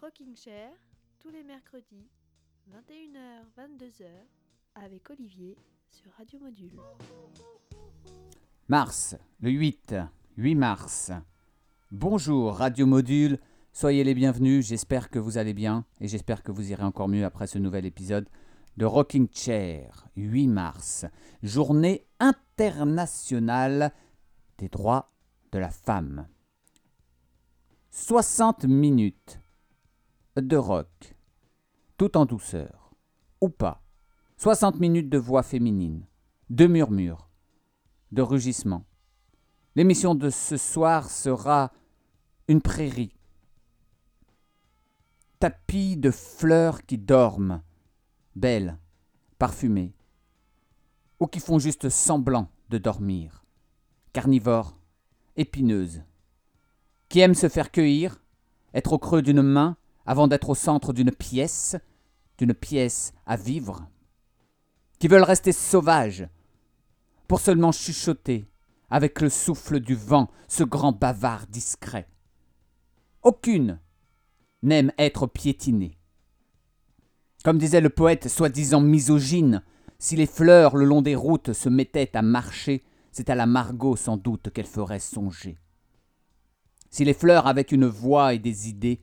Rocking Chair, tous les mercredis, 21h, 22h, avec Olivier sur Radio Module. Mars, le 8, 8 mars. Bonjour Radio Module, soyez les bienvenus, j'espère que vous allez bien et j'espère que vous irez encore mieux après ce nouvel épisode de Rocking Chair, 8 mars, journée internationale des droits de la femme. 60 minutes de rock, tout en douceur, ou pas. 60 minutes de voix féminine, de murmures, de rugissements. L'émission de ce soir sera une prairie, tapis de fleurs qui dorment, belles, parfumées, ou qui font juste semblant de dormir, carnivores, épineuses, qui aiment se faire cueillir, être au creux d'une main avant d'être au centre d'une pièce, d'une pièce à vivre, qui veulent rester sauvages, pour seulement chuchoter avec le souffle du vent, ce grand bavard discret. Aucune n'aime être piétinée. Comme disait le poète soi-disant misogyne, si les fleurs le long des routes se mettaient à marcher, c'est à la Margot sans doute qu'elle ferait songer. Si les fleurs avaient une voix et des idées,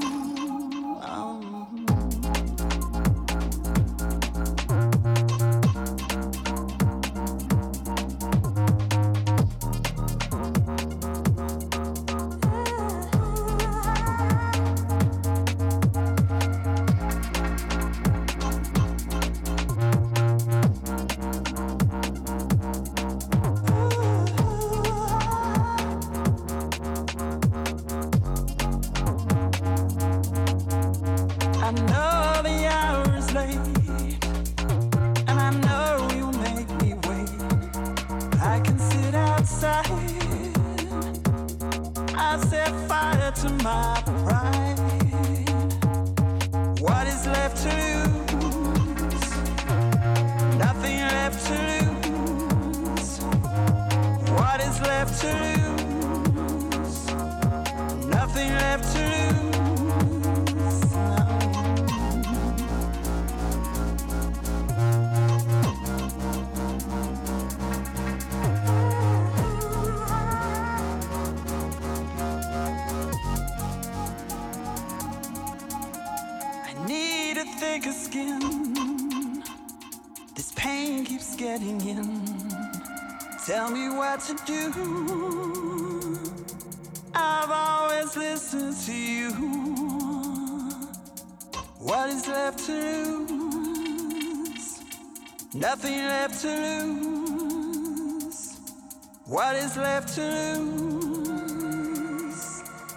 What is left to lose?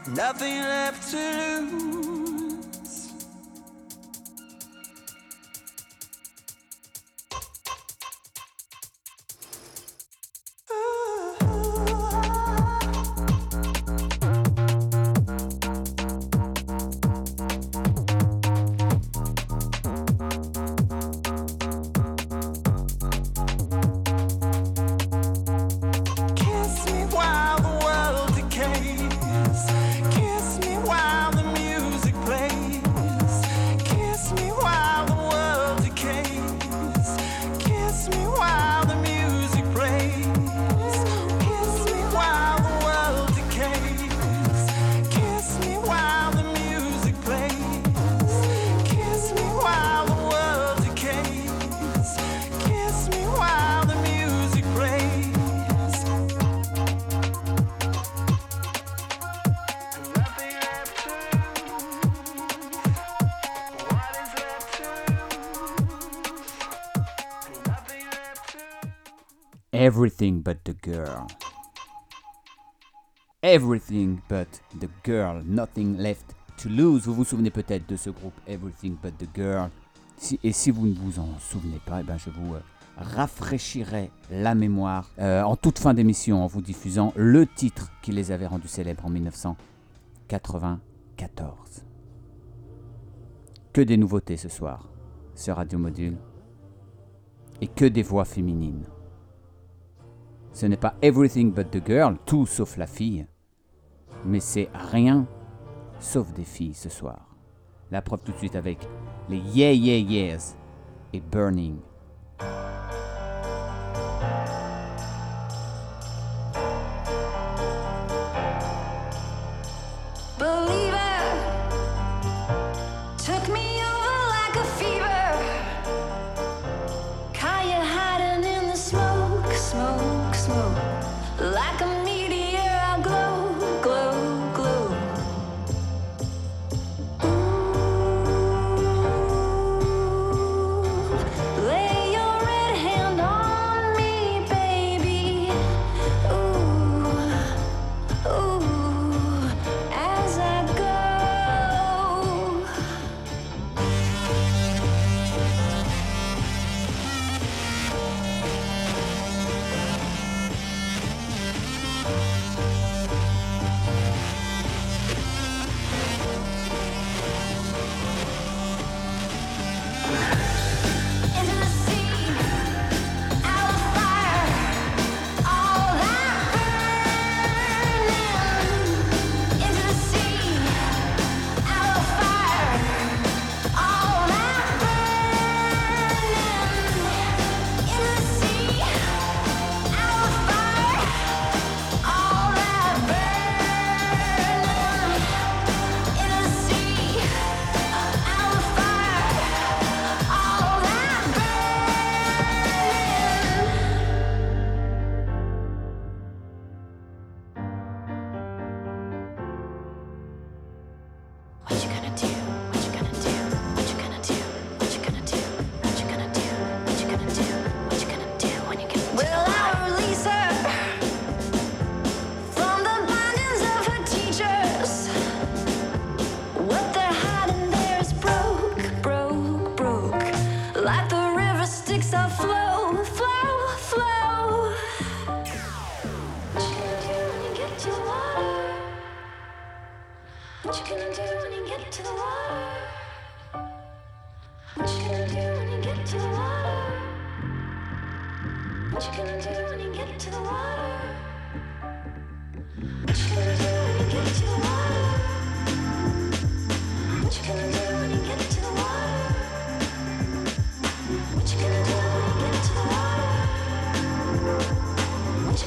Nothing left to lose. Everything but the girl. Nothing left to lose. Vous vous souvenez peut-être de ce groupe Everything but the girl. Et si vous ne vous en souvenez pas, eh ben je vous euh, rafraîchirai la mémoire euh, en toute fin d'émission en vous diffusant le titre qui les avait rendus célèbres en 1994. Que des nouveautés ce soir sur Radio Module et que des voix féminines. Ce n'est pas Everything but the girl, tout sauf la fille, mais c'est rien sauf des filles ce soir. La preuve tout de suite avec les Yeah Yeah Yeahs et Burning. What you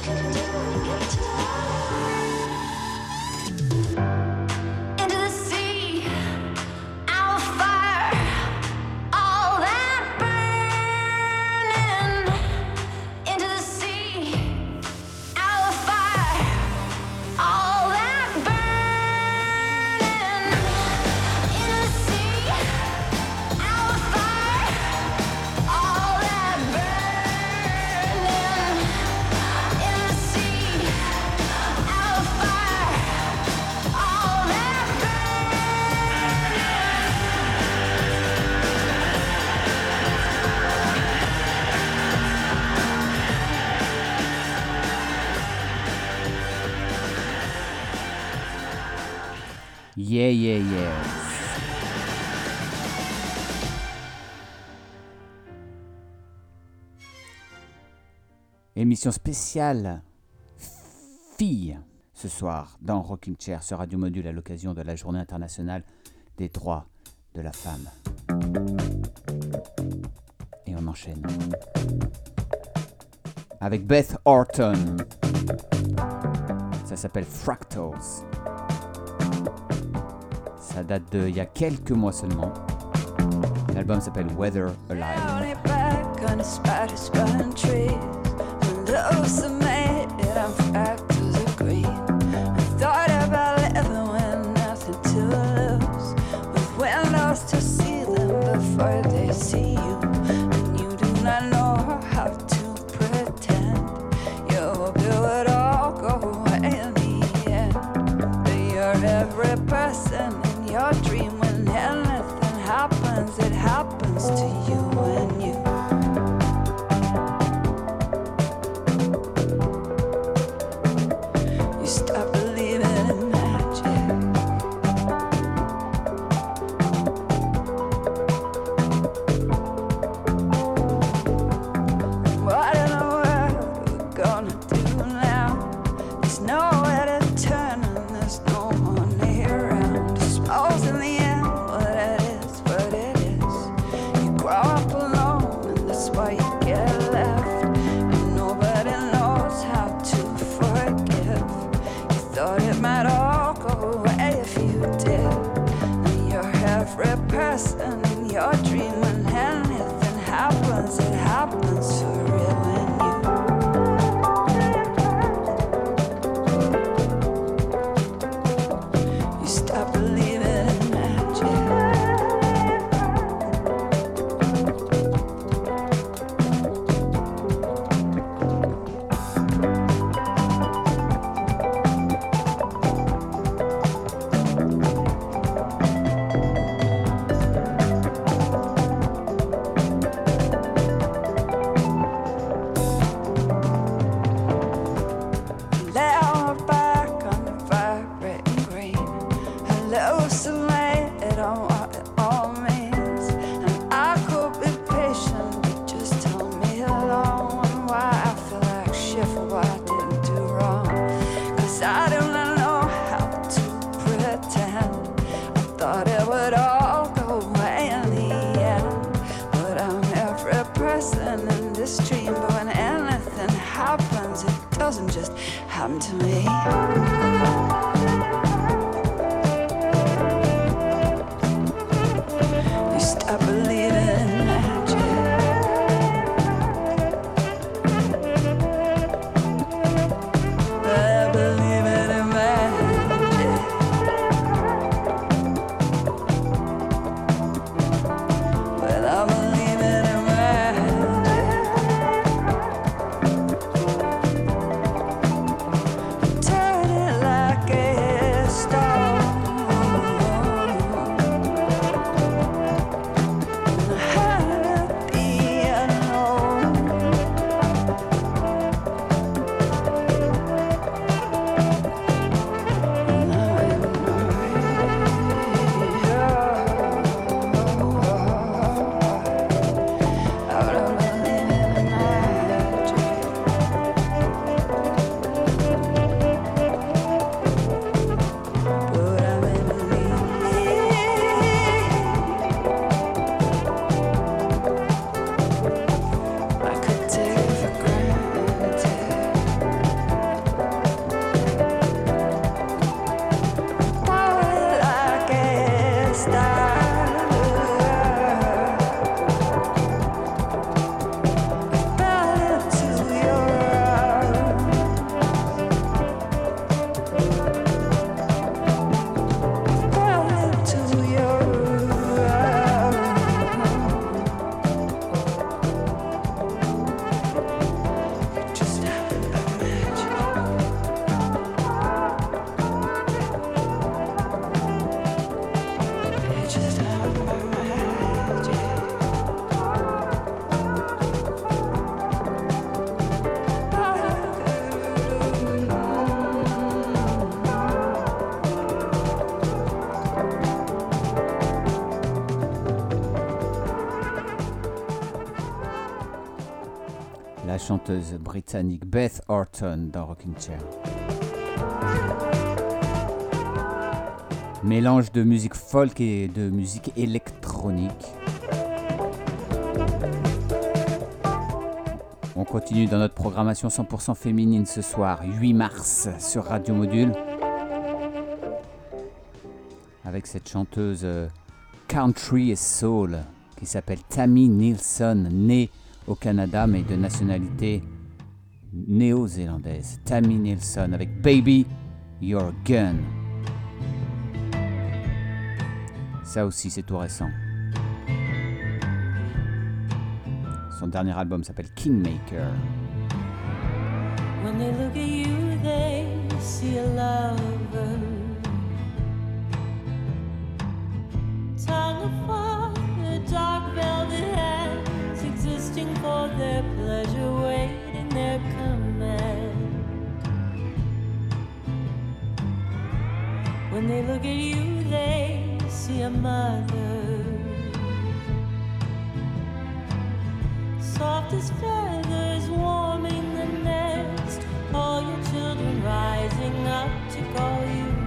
gonna do Émission spéciale filles ce soir dans Rocking Chair sur Radio Module à l'occasion de la Journée internationale des droits de la femme. Et on enchaîne avec Beth Orton. Ça s'appelle Fractals. Ça date de il y a quelques mois seulement. L'album s'appelle Weather Alive. close, man. I'm, I happened to me. Britannique Beth Orton dans Rocking Chair. Mélange de musique folk et de musique électronique. On continue dans notre programmation 100% féminine ce soir, 8 mars, sur Radio Module. Avec cette chanteuse euh, country soul qui s'appelle Tammy Nielsen, née au Canada mais de nationalité néo-zélandaise. Tammy Nielsen avec Baby Your Gun. Ça aussi c'est tout récent. Son dernier album s'appelle Kingmaker. When they look at you, they see a lover. Tongue of fire, dark velvet hands, existing for their pleasure, waiting their command. When they look at you, they see a mother. Soft as feathers warming the nest. All your children rising up to call you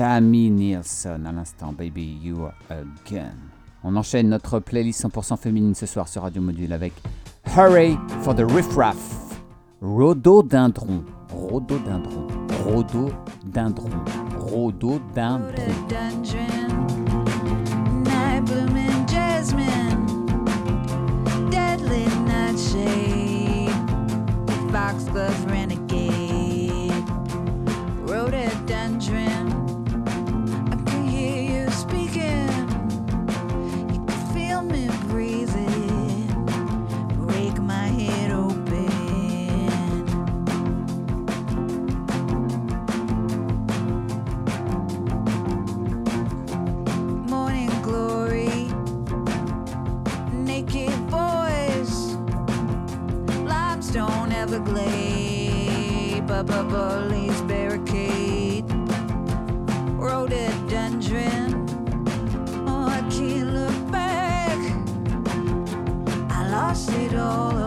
Tammy Nielsen. À l'instant, Baby You Again. On enchaîne notre playlist 100% féminine ce soir sur Radio Module avec Hurry for the Riffraff, Rhododendron, Rhododendron, Rhododendron, Rhododendron. Foxglove renegade, rhododendron. Limestone everglade, Bubba Bully's barricade, rhododendron. Oh, I can't look back. I lost it all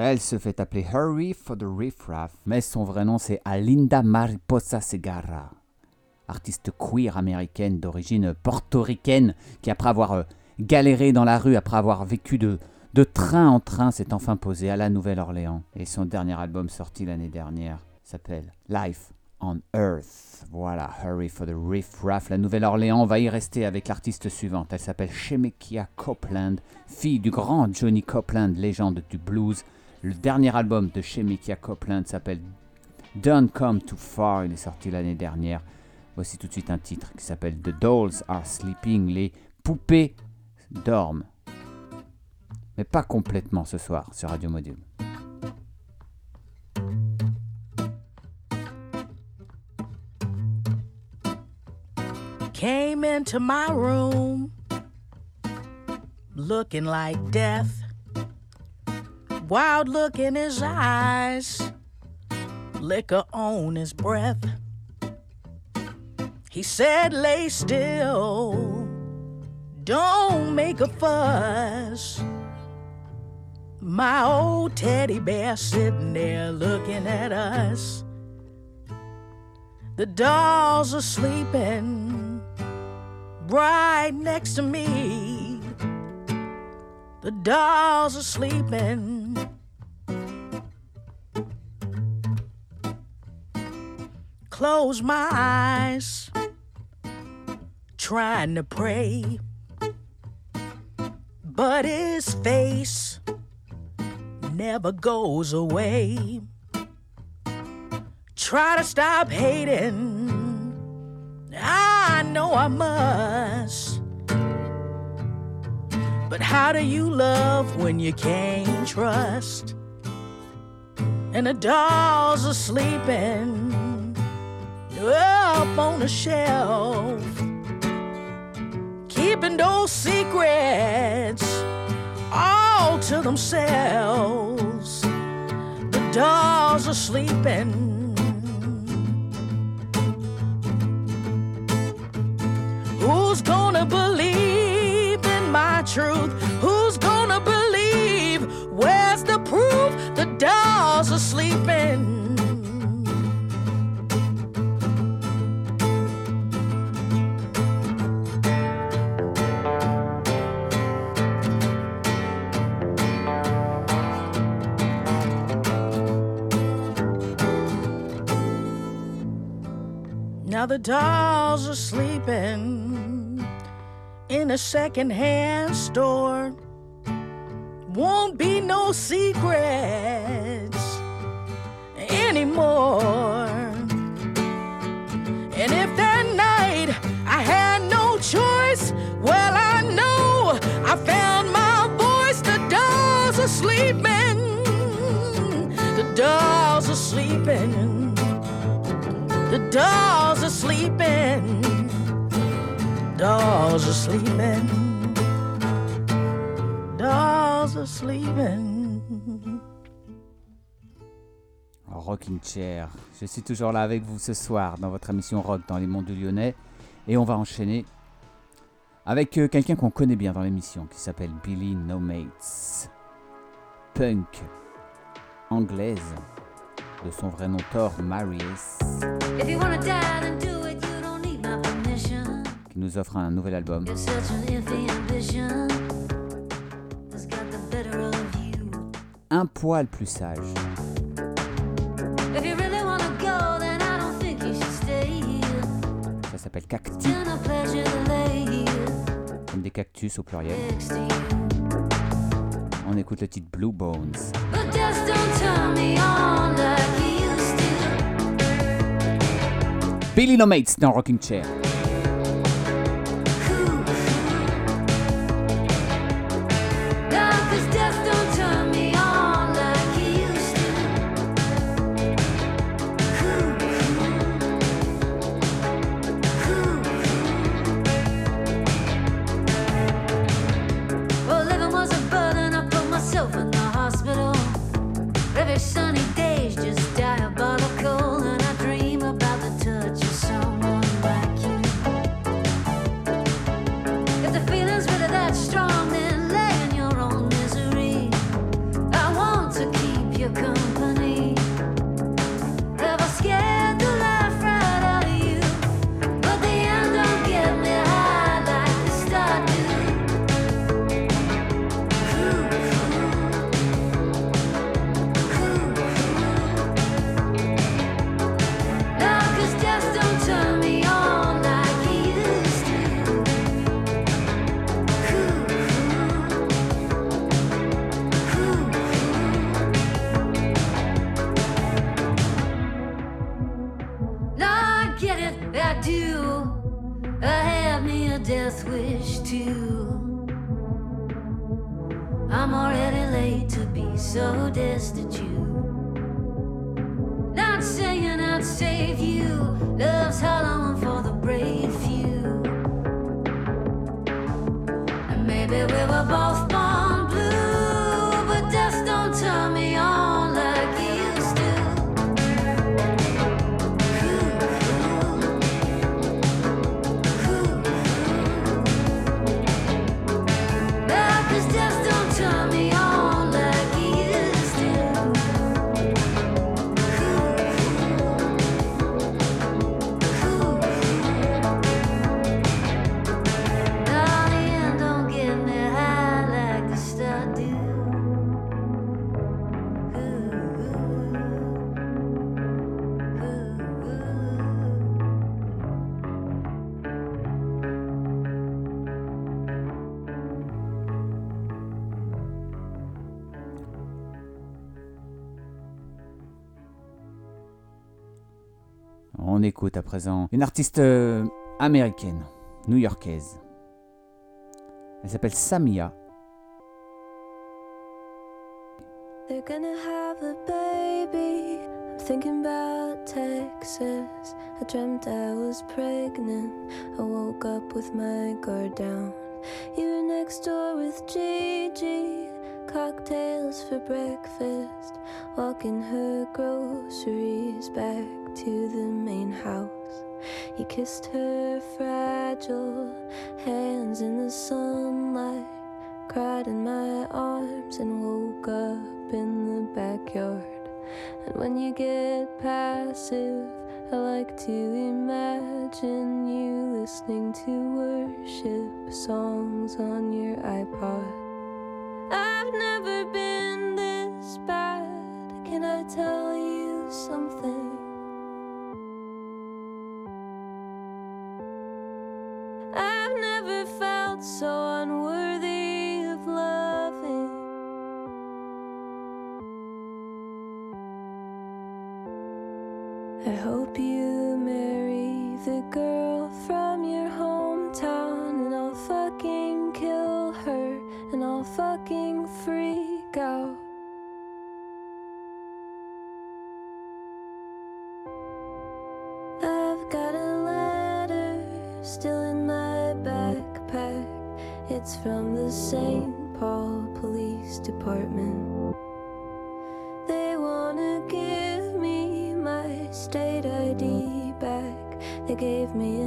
Elle se fait appeler Hurry for the Riffraff, mais son vrai nom c'est Alinda Mariposa Segarra, artiste queer américaine d'origine portoricaine qui après avoir euh, galéré dans la rue, après avoir vécu de, train en train, s'est enfin posée à la Nouvelle-Orléans. Et son dernier album sorti l'année dernière s'appelle Life on Earth. Voilà, Hurry for the Riffraff. La Nouvelle-Orléans va y rester avec l'artiste suivante. Elle s'appelle Shemekia Copeland, fille du grand Johnny Copeland, légende du blues. Le dernier album de Shemekia Copeland s'appelle Don't Come Too Far. Il est sorti l'année dernière. Voici tout de suite un titre qui s'appelle The Dolls Are Sleeping. Les poupées dorment. Mais pas complètement ce soir sur Radio Module. Came into my room looking like death. Wild look in his eyes, liquor on his breath. He said, Lay still, don't make a fuss. My old teddy bear sitting there looking at us. The dolls are sleeping right next to me. The dolls are sleeping. Close my eyes, trying to pray. But his face never goes away. Try to stop hating. I know I must. But how do you love when you can't trust? And the dolls are sleeping up on the shelf, keeping those secrets all to themselves. The dolls are sleeping. Who's gonna believe Now the dolls are sleeping in a secondhand store. Won't be no secrets anymore. And if that night I had no choice, well, I know I found my voice. The dolls are sleeping. The dolls are sleeping. The dolls are sleeping. Dolls are sleeping. Are sleeping. Rocking Chair. Je suis toujours là avec vous ce soir dans votre émission Rock dans les monts du Lyonnais. Et on va enchaîner avec euh, quelqu'un qu'on connaît bien dans l'émission qui s'appelle Billy No Mates. Punk anglaise de son vrai nom Thor Marius qui nous offre un nouvel album. Un poil plus sage. Ça s'appelle Cacti, comme des cactus au pluriel. On écoute le titre Blue Bones. But just don't turn me on Billy LeMaitre's rocking chair. Save you. Love's hollow and for the brave few. And maybe we were born écoute à présent une artiste euh, américaine, new-yorkaise. Elle s'appelle Samia. They're gonna have a baby. I'm thinking about Texas. I dreamt I was pregnant. I woke up with my guard down. You were next door with Gigi. Cocktails for breakfast. Walking her groceries back to the main house. You kissed her fragile hands in the sunlight cried in my arms and woke up in the backyard. And when you get passive, I like to imagine you listening to worship songs on your iPod. I've never been this bad. Can I tell you something? I've never felt so unworthy Gave me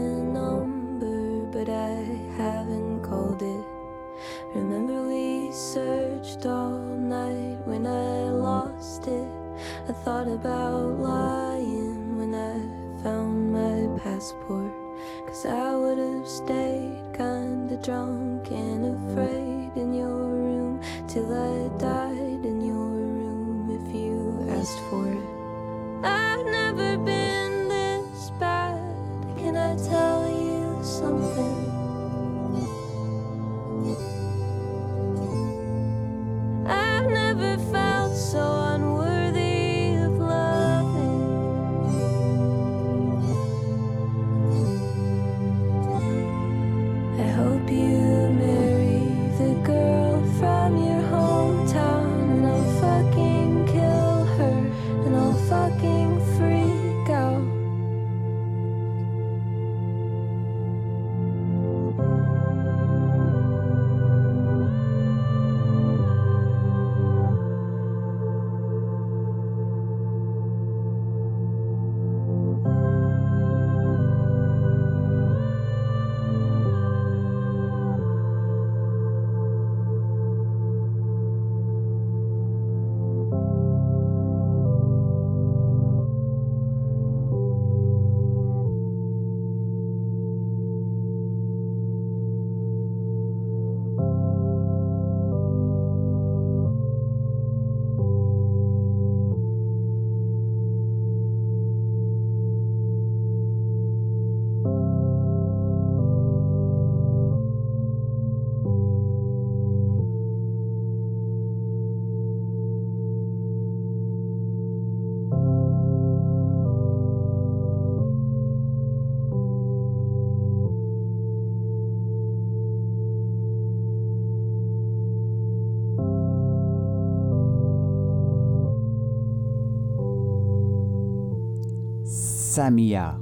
Samia.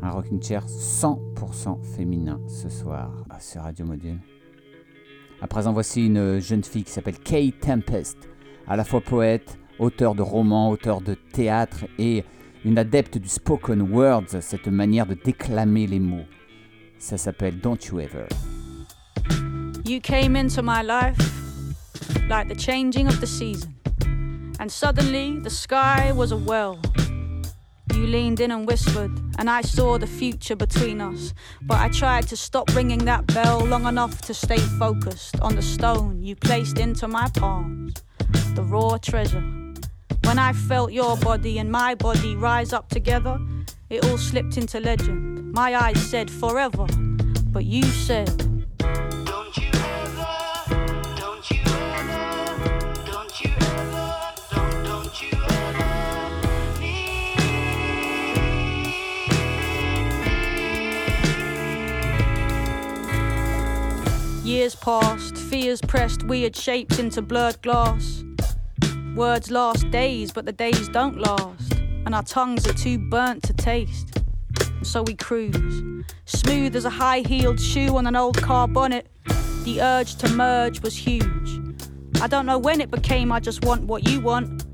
Un rocking chair 100% féminin ce soir sur Radio Module. À présent, voici une jeune fille qui s'appelle Kay Tempest, à la fois poète, auteur de romans, auteur de théâtre et une adepte du spoken words, cette manière de déclamer les mots. Ça s'appelle Don't You Ever. You came into my life like the changing of the season, and suddenly the sky was a well. You leaned in and whispered, and I saw the future between us. But I tried to stop ringing that bell long enough to stay focused on the stone you placed into my palms, the raw treasure. When I felt your body and my body rise up together, it all slipped into legend. My eyes said forever, but you said, Years passed, fears pressed weird shapes into blurred glass. Words last days, but the days don't last, and our tongues are too burnt to taste. So we cruise, smooth as a high heeled shoe on an old car bonnet. The urge to merge was huge. I don't know when it became I just want what you want,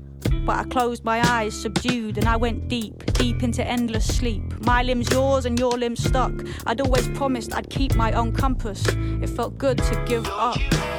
but I closed my eyes, subdued, and I went deep, deep into endless sleep. My limbs yours and your limbs stuck. I'd always promised I'd keep my own compass. It felt good to give up.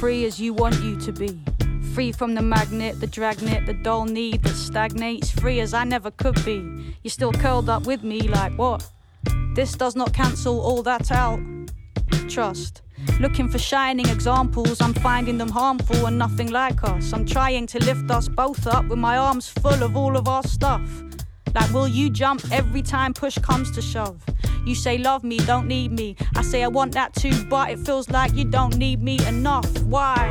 Free as you want you to be. Free from the magnet, the dragnet, the dull need that stagnates. Free as I never could be. You're still curled up with me, like what? This does not cancel all that out. Trust. Looking for shining examples, I'm finding them harmful and nothing like us. I'm trying to lift us both up with my arms full of all of our stuff. Like, will you jump every time push comes to shove? You say, love me, don't need me. I say, I want that too, but it feels like you don't need me enough. Why?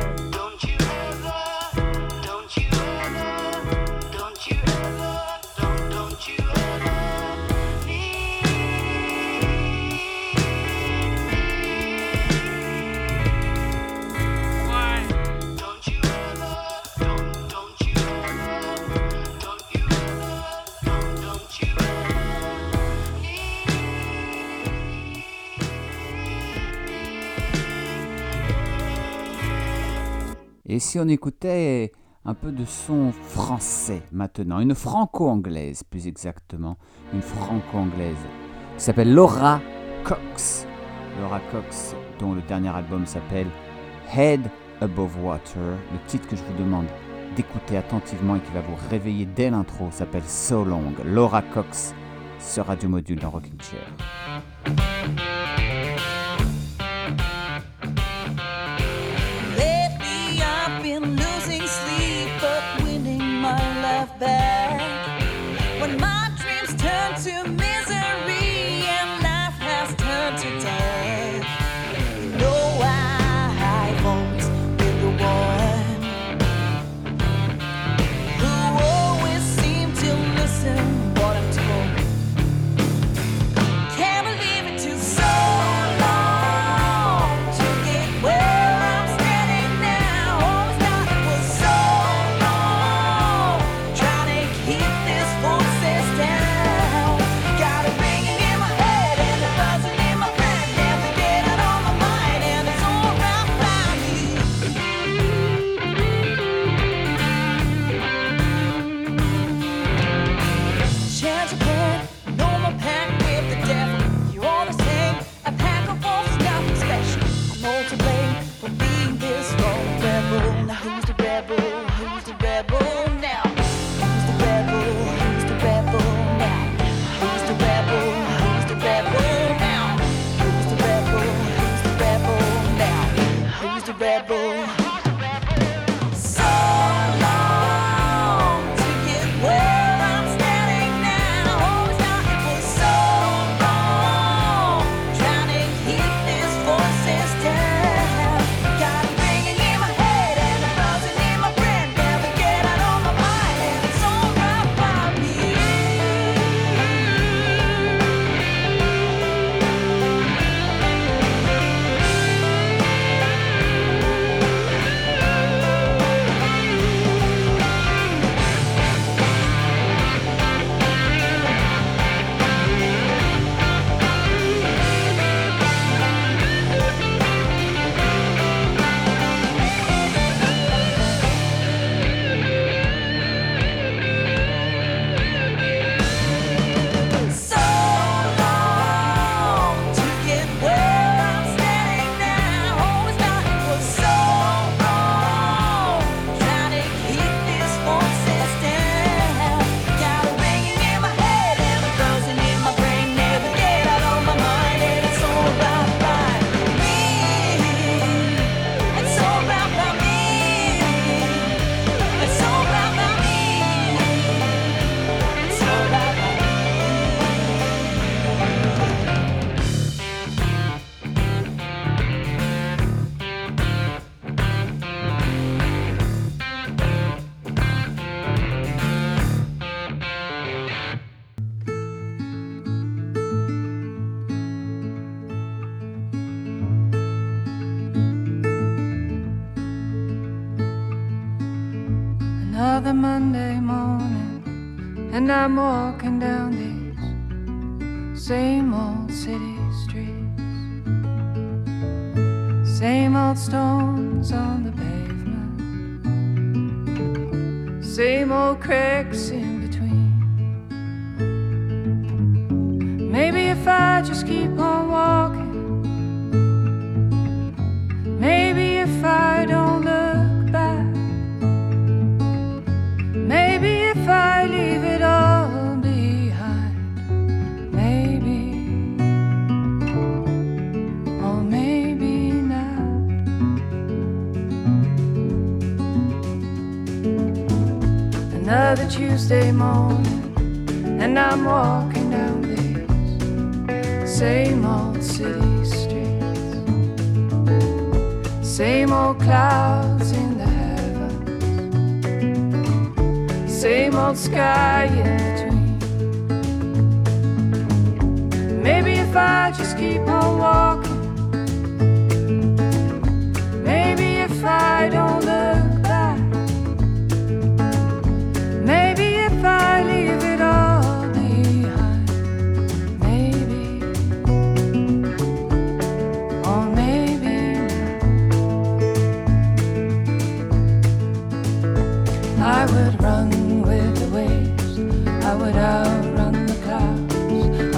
Si on écoutait un peu de son français maintenant, une franco-anglaise plus exactement, une franco-anglaise qui s'appelle Laura Cox. Laura Cox, dont le dernier album s'appelle Head Above Water. Le titre que je vous demande d'écouter attentivement et qui va vous réveiller dès l'intro s'appelle So Long. Laura Cox sur Radio Module dans Rocking Chair. Same old city streets, same old stones on the pavement, same old cracks in between. Maybe if I just keep on walking. Tuesday morning, and I'm walking down these same old city streets. Same old clouds in the heavens, same old sky in between. Maybe if I just keep on walking, maybe if I don't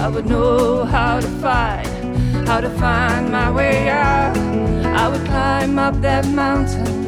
I would know how to fight, how to find my way out. I would climb up that mountain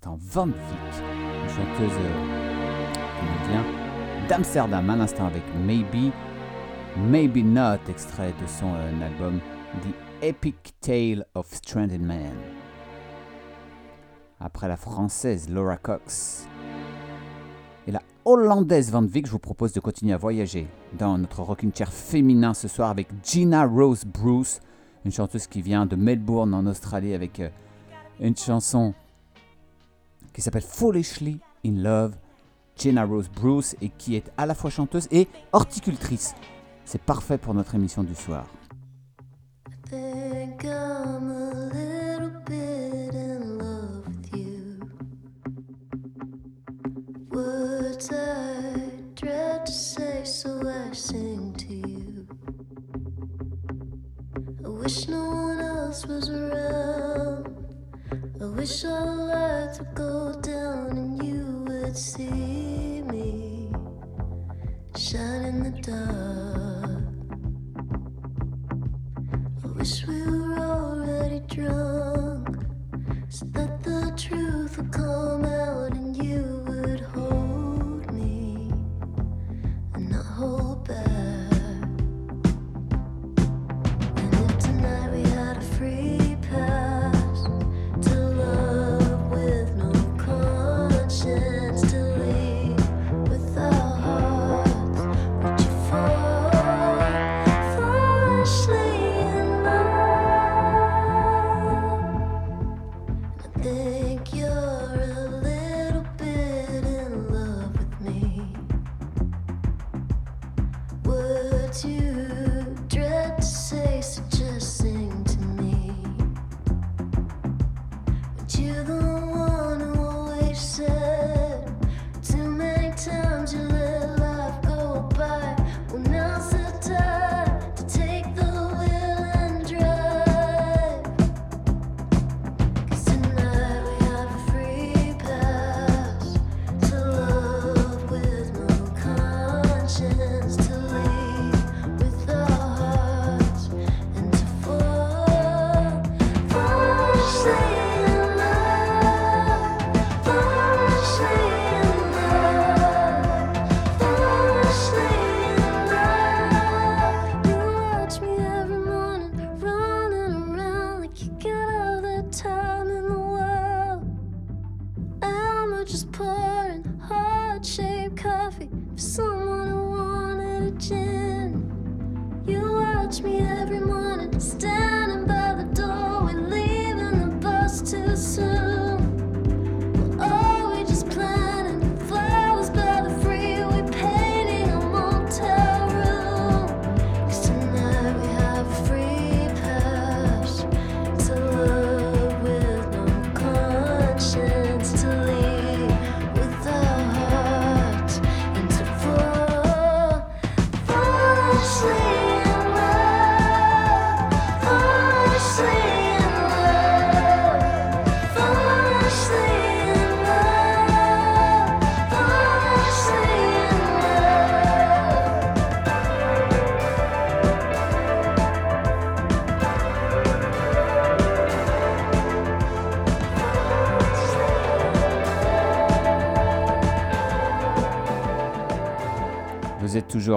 l'instant. Van Vick, une chanteuse euh, vient d'Amsterdam à l'instant avec Maybe, Maybe Not, extrait de son euh, album The Epic Tale of Stranded Man. Après la française Laura Cox et la hollandaise Van Vick, je vous propose de continuer à voyager dans notre rocking chair féminin ce soir avec Gina Rose Bruce, une chanteuse qui vient de Melbourne en Australie avec euh, une chanson qui s'appelle Foolishly in Love, Gina Rose Bruce, et qui est à la fois chanteuse et horticultrice. C'est parfait pour notre émission du soir. I wish our lights would go down and you would see me shine in the dark. I wish we were already drunk so that the truth would come out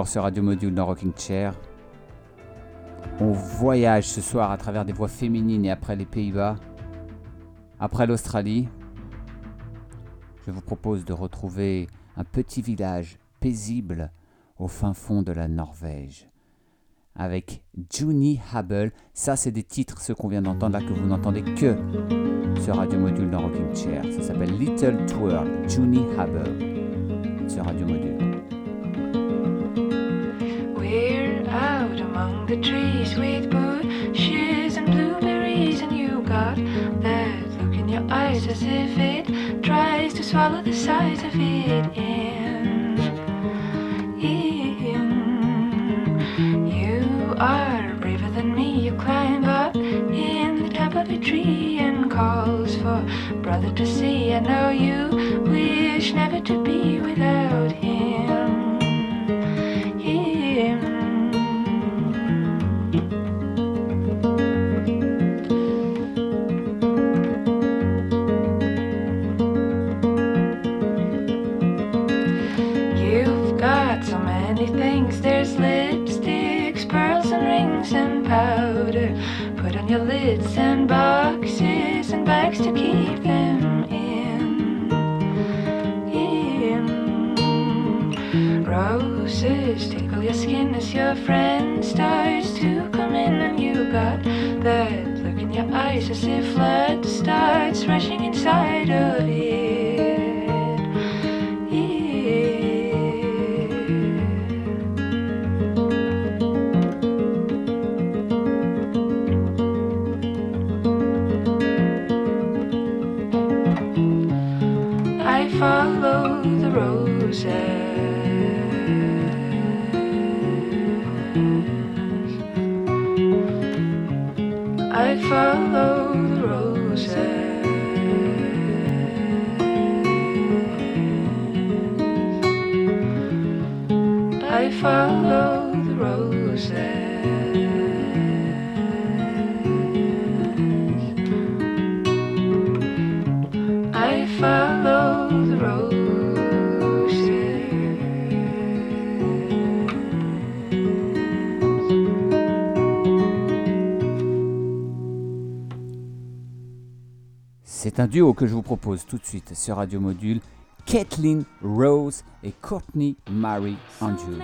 Sur Radio Module dans Rocking Chair. On voyage ce soir à travers des voix féminines et après les Pays-Bas, après l'Australie. Je vous propose de retrouver un petit village paisible au fin fond de la Norvège. Avec Juni Habel, ça c'est des titres, ceux qu'on vient d'entendre là, que vous n'entendez que sur Radio Module dans Rocking Chair. Ça s'appelle Little Twirl, Juni Habel, sur Radio Module. The trees with bushes and blueberries, and you got that look in your eyes as if it tries to swallow the size of it in. in. You are braver than me. You climb up in the top of a tree and calls for brother to see. I know you wish never to be without him him. On your lids and boxes and bags to keep them in. In. Roses tickle your skin as your friend starts to come in, and you got that look in your eyes as if blood starts rushing inside of it. C'est un duo que je vous propose tout de suite sur Radio Module. Kathleen Rose et Courtney Mary Andrews.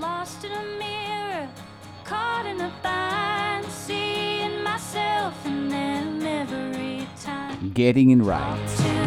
Lost in a mirror, caught in a bind, seeing myself in them every time. Getting Right.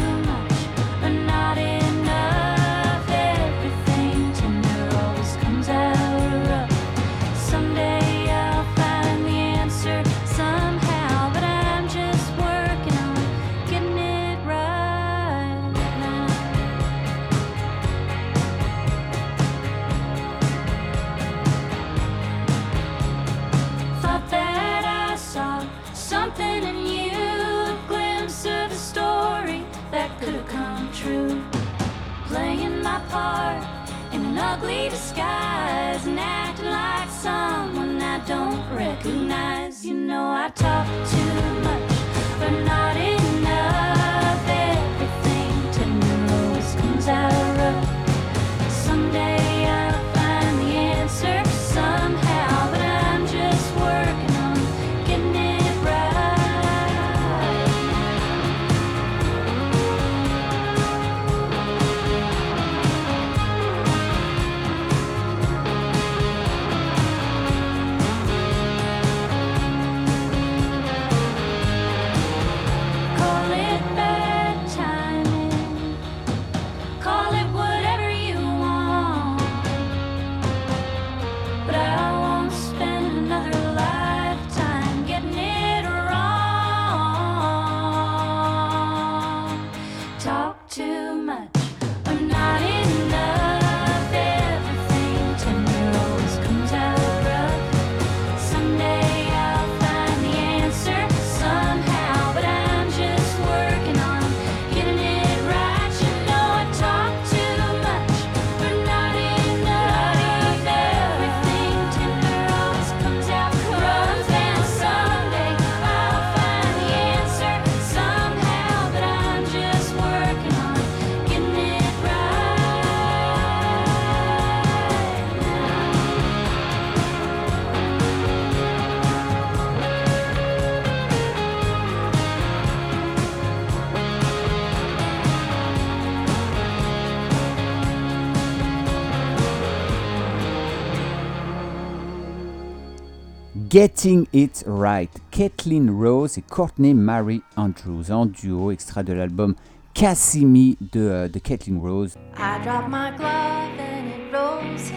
Getting It Right, Kathleen Rose et Courtney Mary Andrews en duo, extrait de l'album Cassimi de, euh, de Kathleen Rose. I dropped my glove and it rose.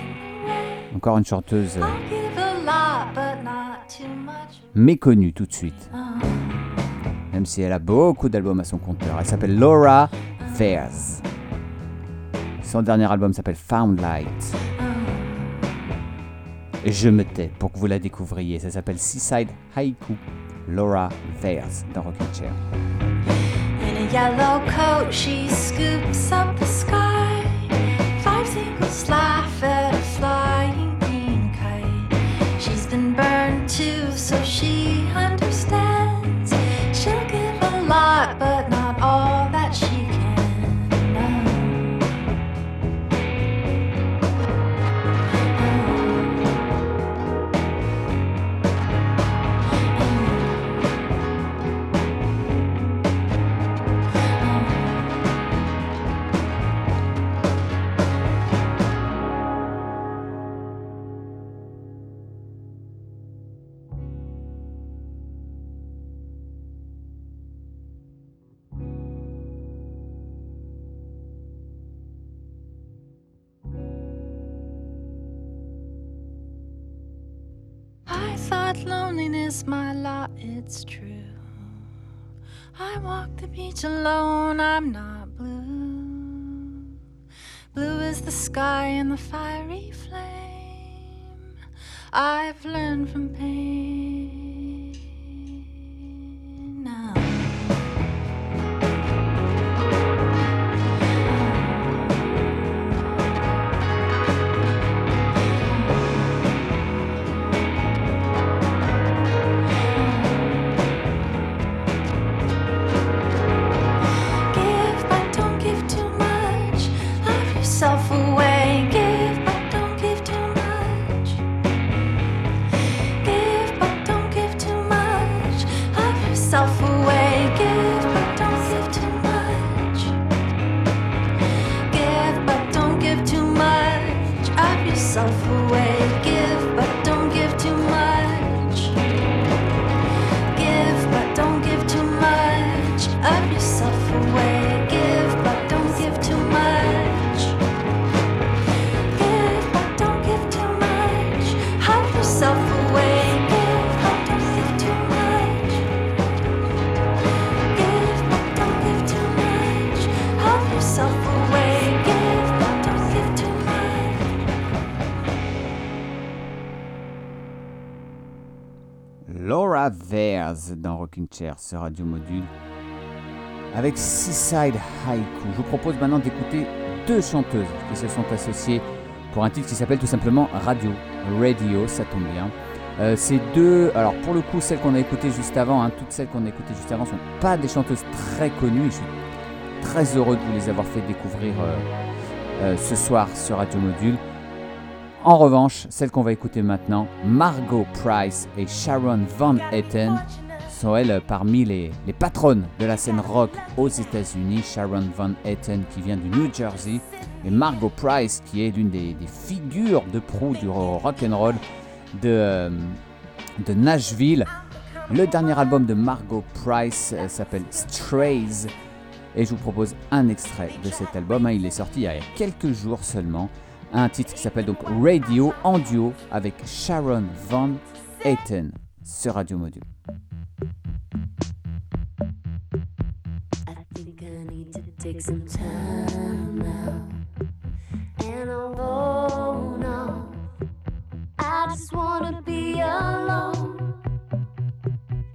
Encore une chanteuse euh, méconnue tout de suite, Uh, même si elle a beaucoup d'albums à son compteur. Elle s'appelle Laura Fairs. Son dernier album s'appelle Found Light. Je me tais pour que vous la découvriez. Ça s'appelle Seaside Haiku. Laura Fairs dans Rocking Chair. In a yellow coat, she scoops up the sky. Five seagulls laugh at a flying green kite. She's been burned too, so she understands. She'll give a lot, but not thought loneliness my lot, it's true. I walk the beach alone, I'm not blue. Blue is the sky and the fiery flame. I've learned from pain Chair, ce radio module, avec Seaside Haiku. Je vous propose maintenant d'écouter deux chanteuses qui se sont associées pour un titre qui s'appelle tout simplement Radio. Radio, ça tombe bien. Euh, ces deux, alors pour le coup, celles qu'on a écoutées juste avant, hein, toutes celles qu'on a écoutées juste avant, sont pas des chanteuses très connues. Je suis très heureux de vous les avoir fait découvrir euh, euh, ce soir sur Radio Module. En revanche, celle qu'on va écouter maintenant, Margot Price et Sharon Van Etten, sont elles parmi les, les patronnes de la scène rock aux États-Unis. Sharon Van Etten qui vient du New Jersey et Margot Price qui est l'une des, figures de proue du rock and roll de, euh, de Nashville. Le dernier album de Margot Price euh, s'appelle Strays et je vous propose un extrait de cet album. hein. Il est sorti il y a quelques jours seulement. Un titre qui s'appelle donc Radio en duo avec Sharon Van Etten sur Radio Module. Take some time now. And I'm alone. off. I just wanna be alone.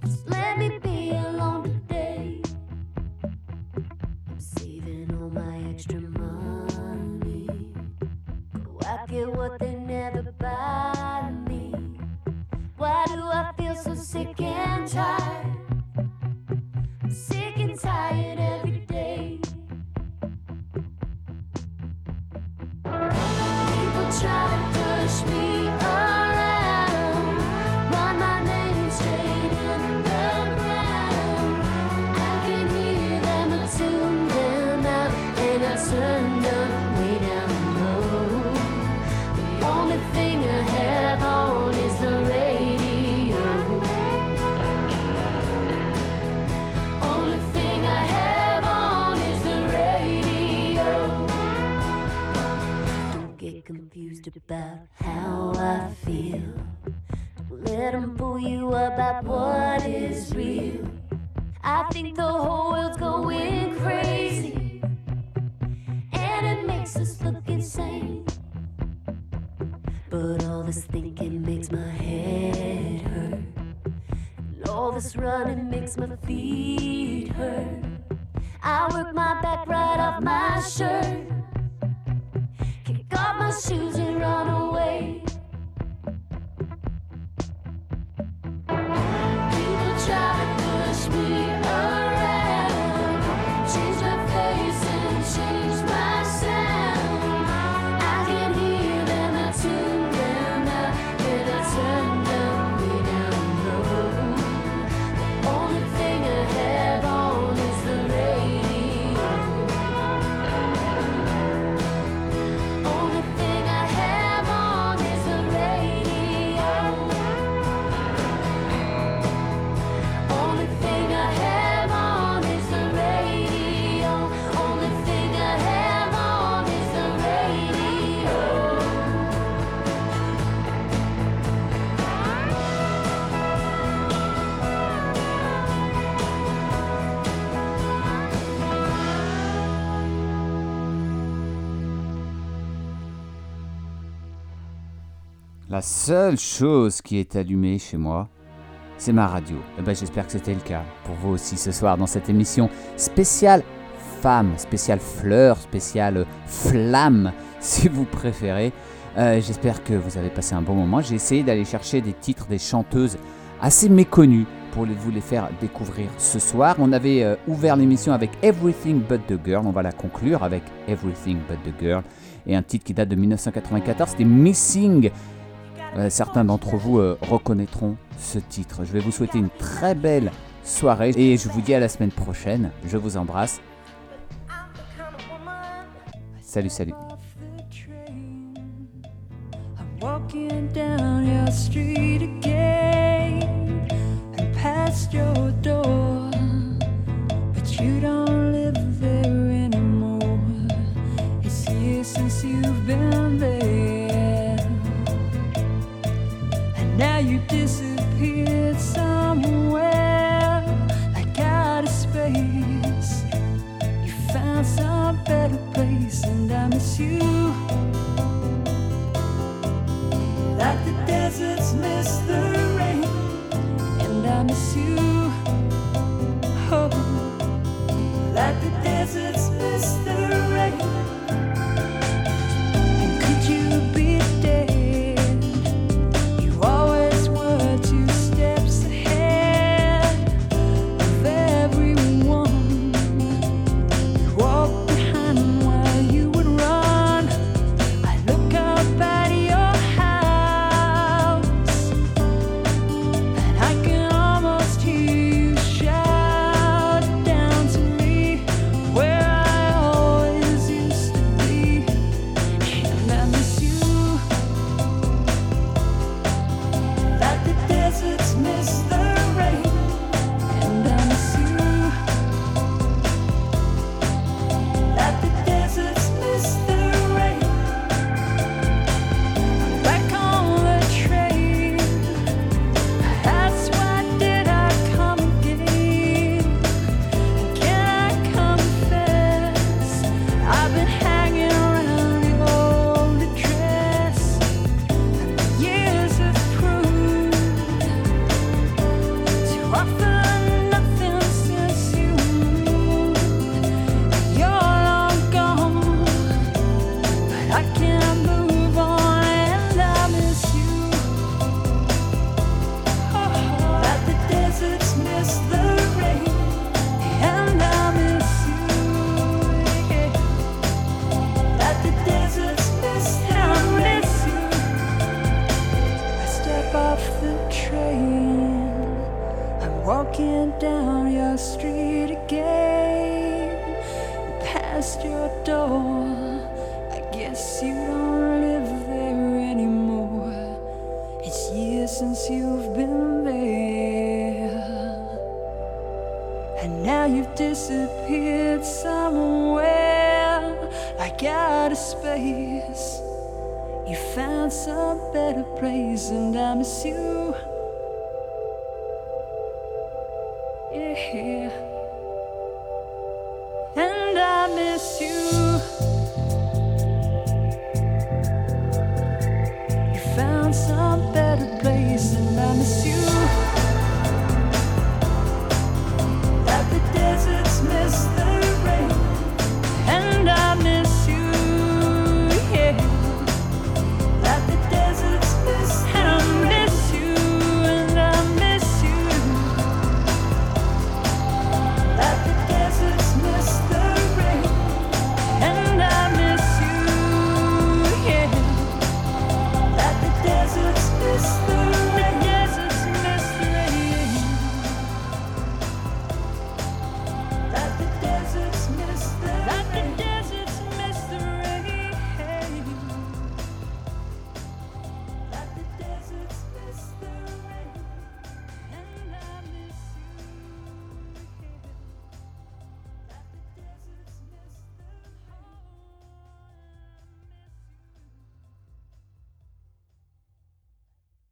Just let me be alone today. I'm saving all my extra money. Go out, get what they never buy me. Why do I feel so sick and tired? I'm sick and tired every try to push me around, about how I feel. Let them pull you about what is real. I think the whole world's going crazy, and it makes us look insane. But all this thinking makes my head hurt. And all this running makes my feet hurt. I work my back right off my shirt. Off my shoes and run away. La seule chose qui est allumée chez moi, c'est ma radio. Eh ben, j'espère que c'était le cas pour vous aussi ce soir dans cette émission spéciale femme, spéciale fleur, spéciale flamme, si vous préférez. Euh, j'espère que vous avez passé un bon moment. J'ai essayé d'aller chercher des titres des chanteuses assez méconnues pour vous les faire découvrir ce soir. On avait euh, ouvert l'émission avec Everything But the Girl. On va la conclure avec Everything But the Girl. Et un titre qui date de 1994, c'était Missing. Euh, certains d'entre vous euh, reconnaîtront ce titre. Je vais vous souhaiter une très belle soirée et je vous dis à la semaine prochaine. Je vous embrasse. Salut, salut. And I miss you. You found some better place.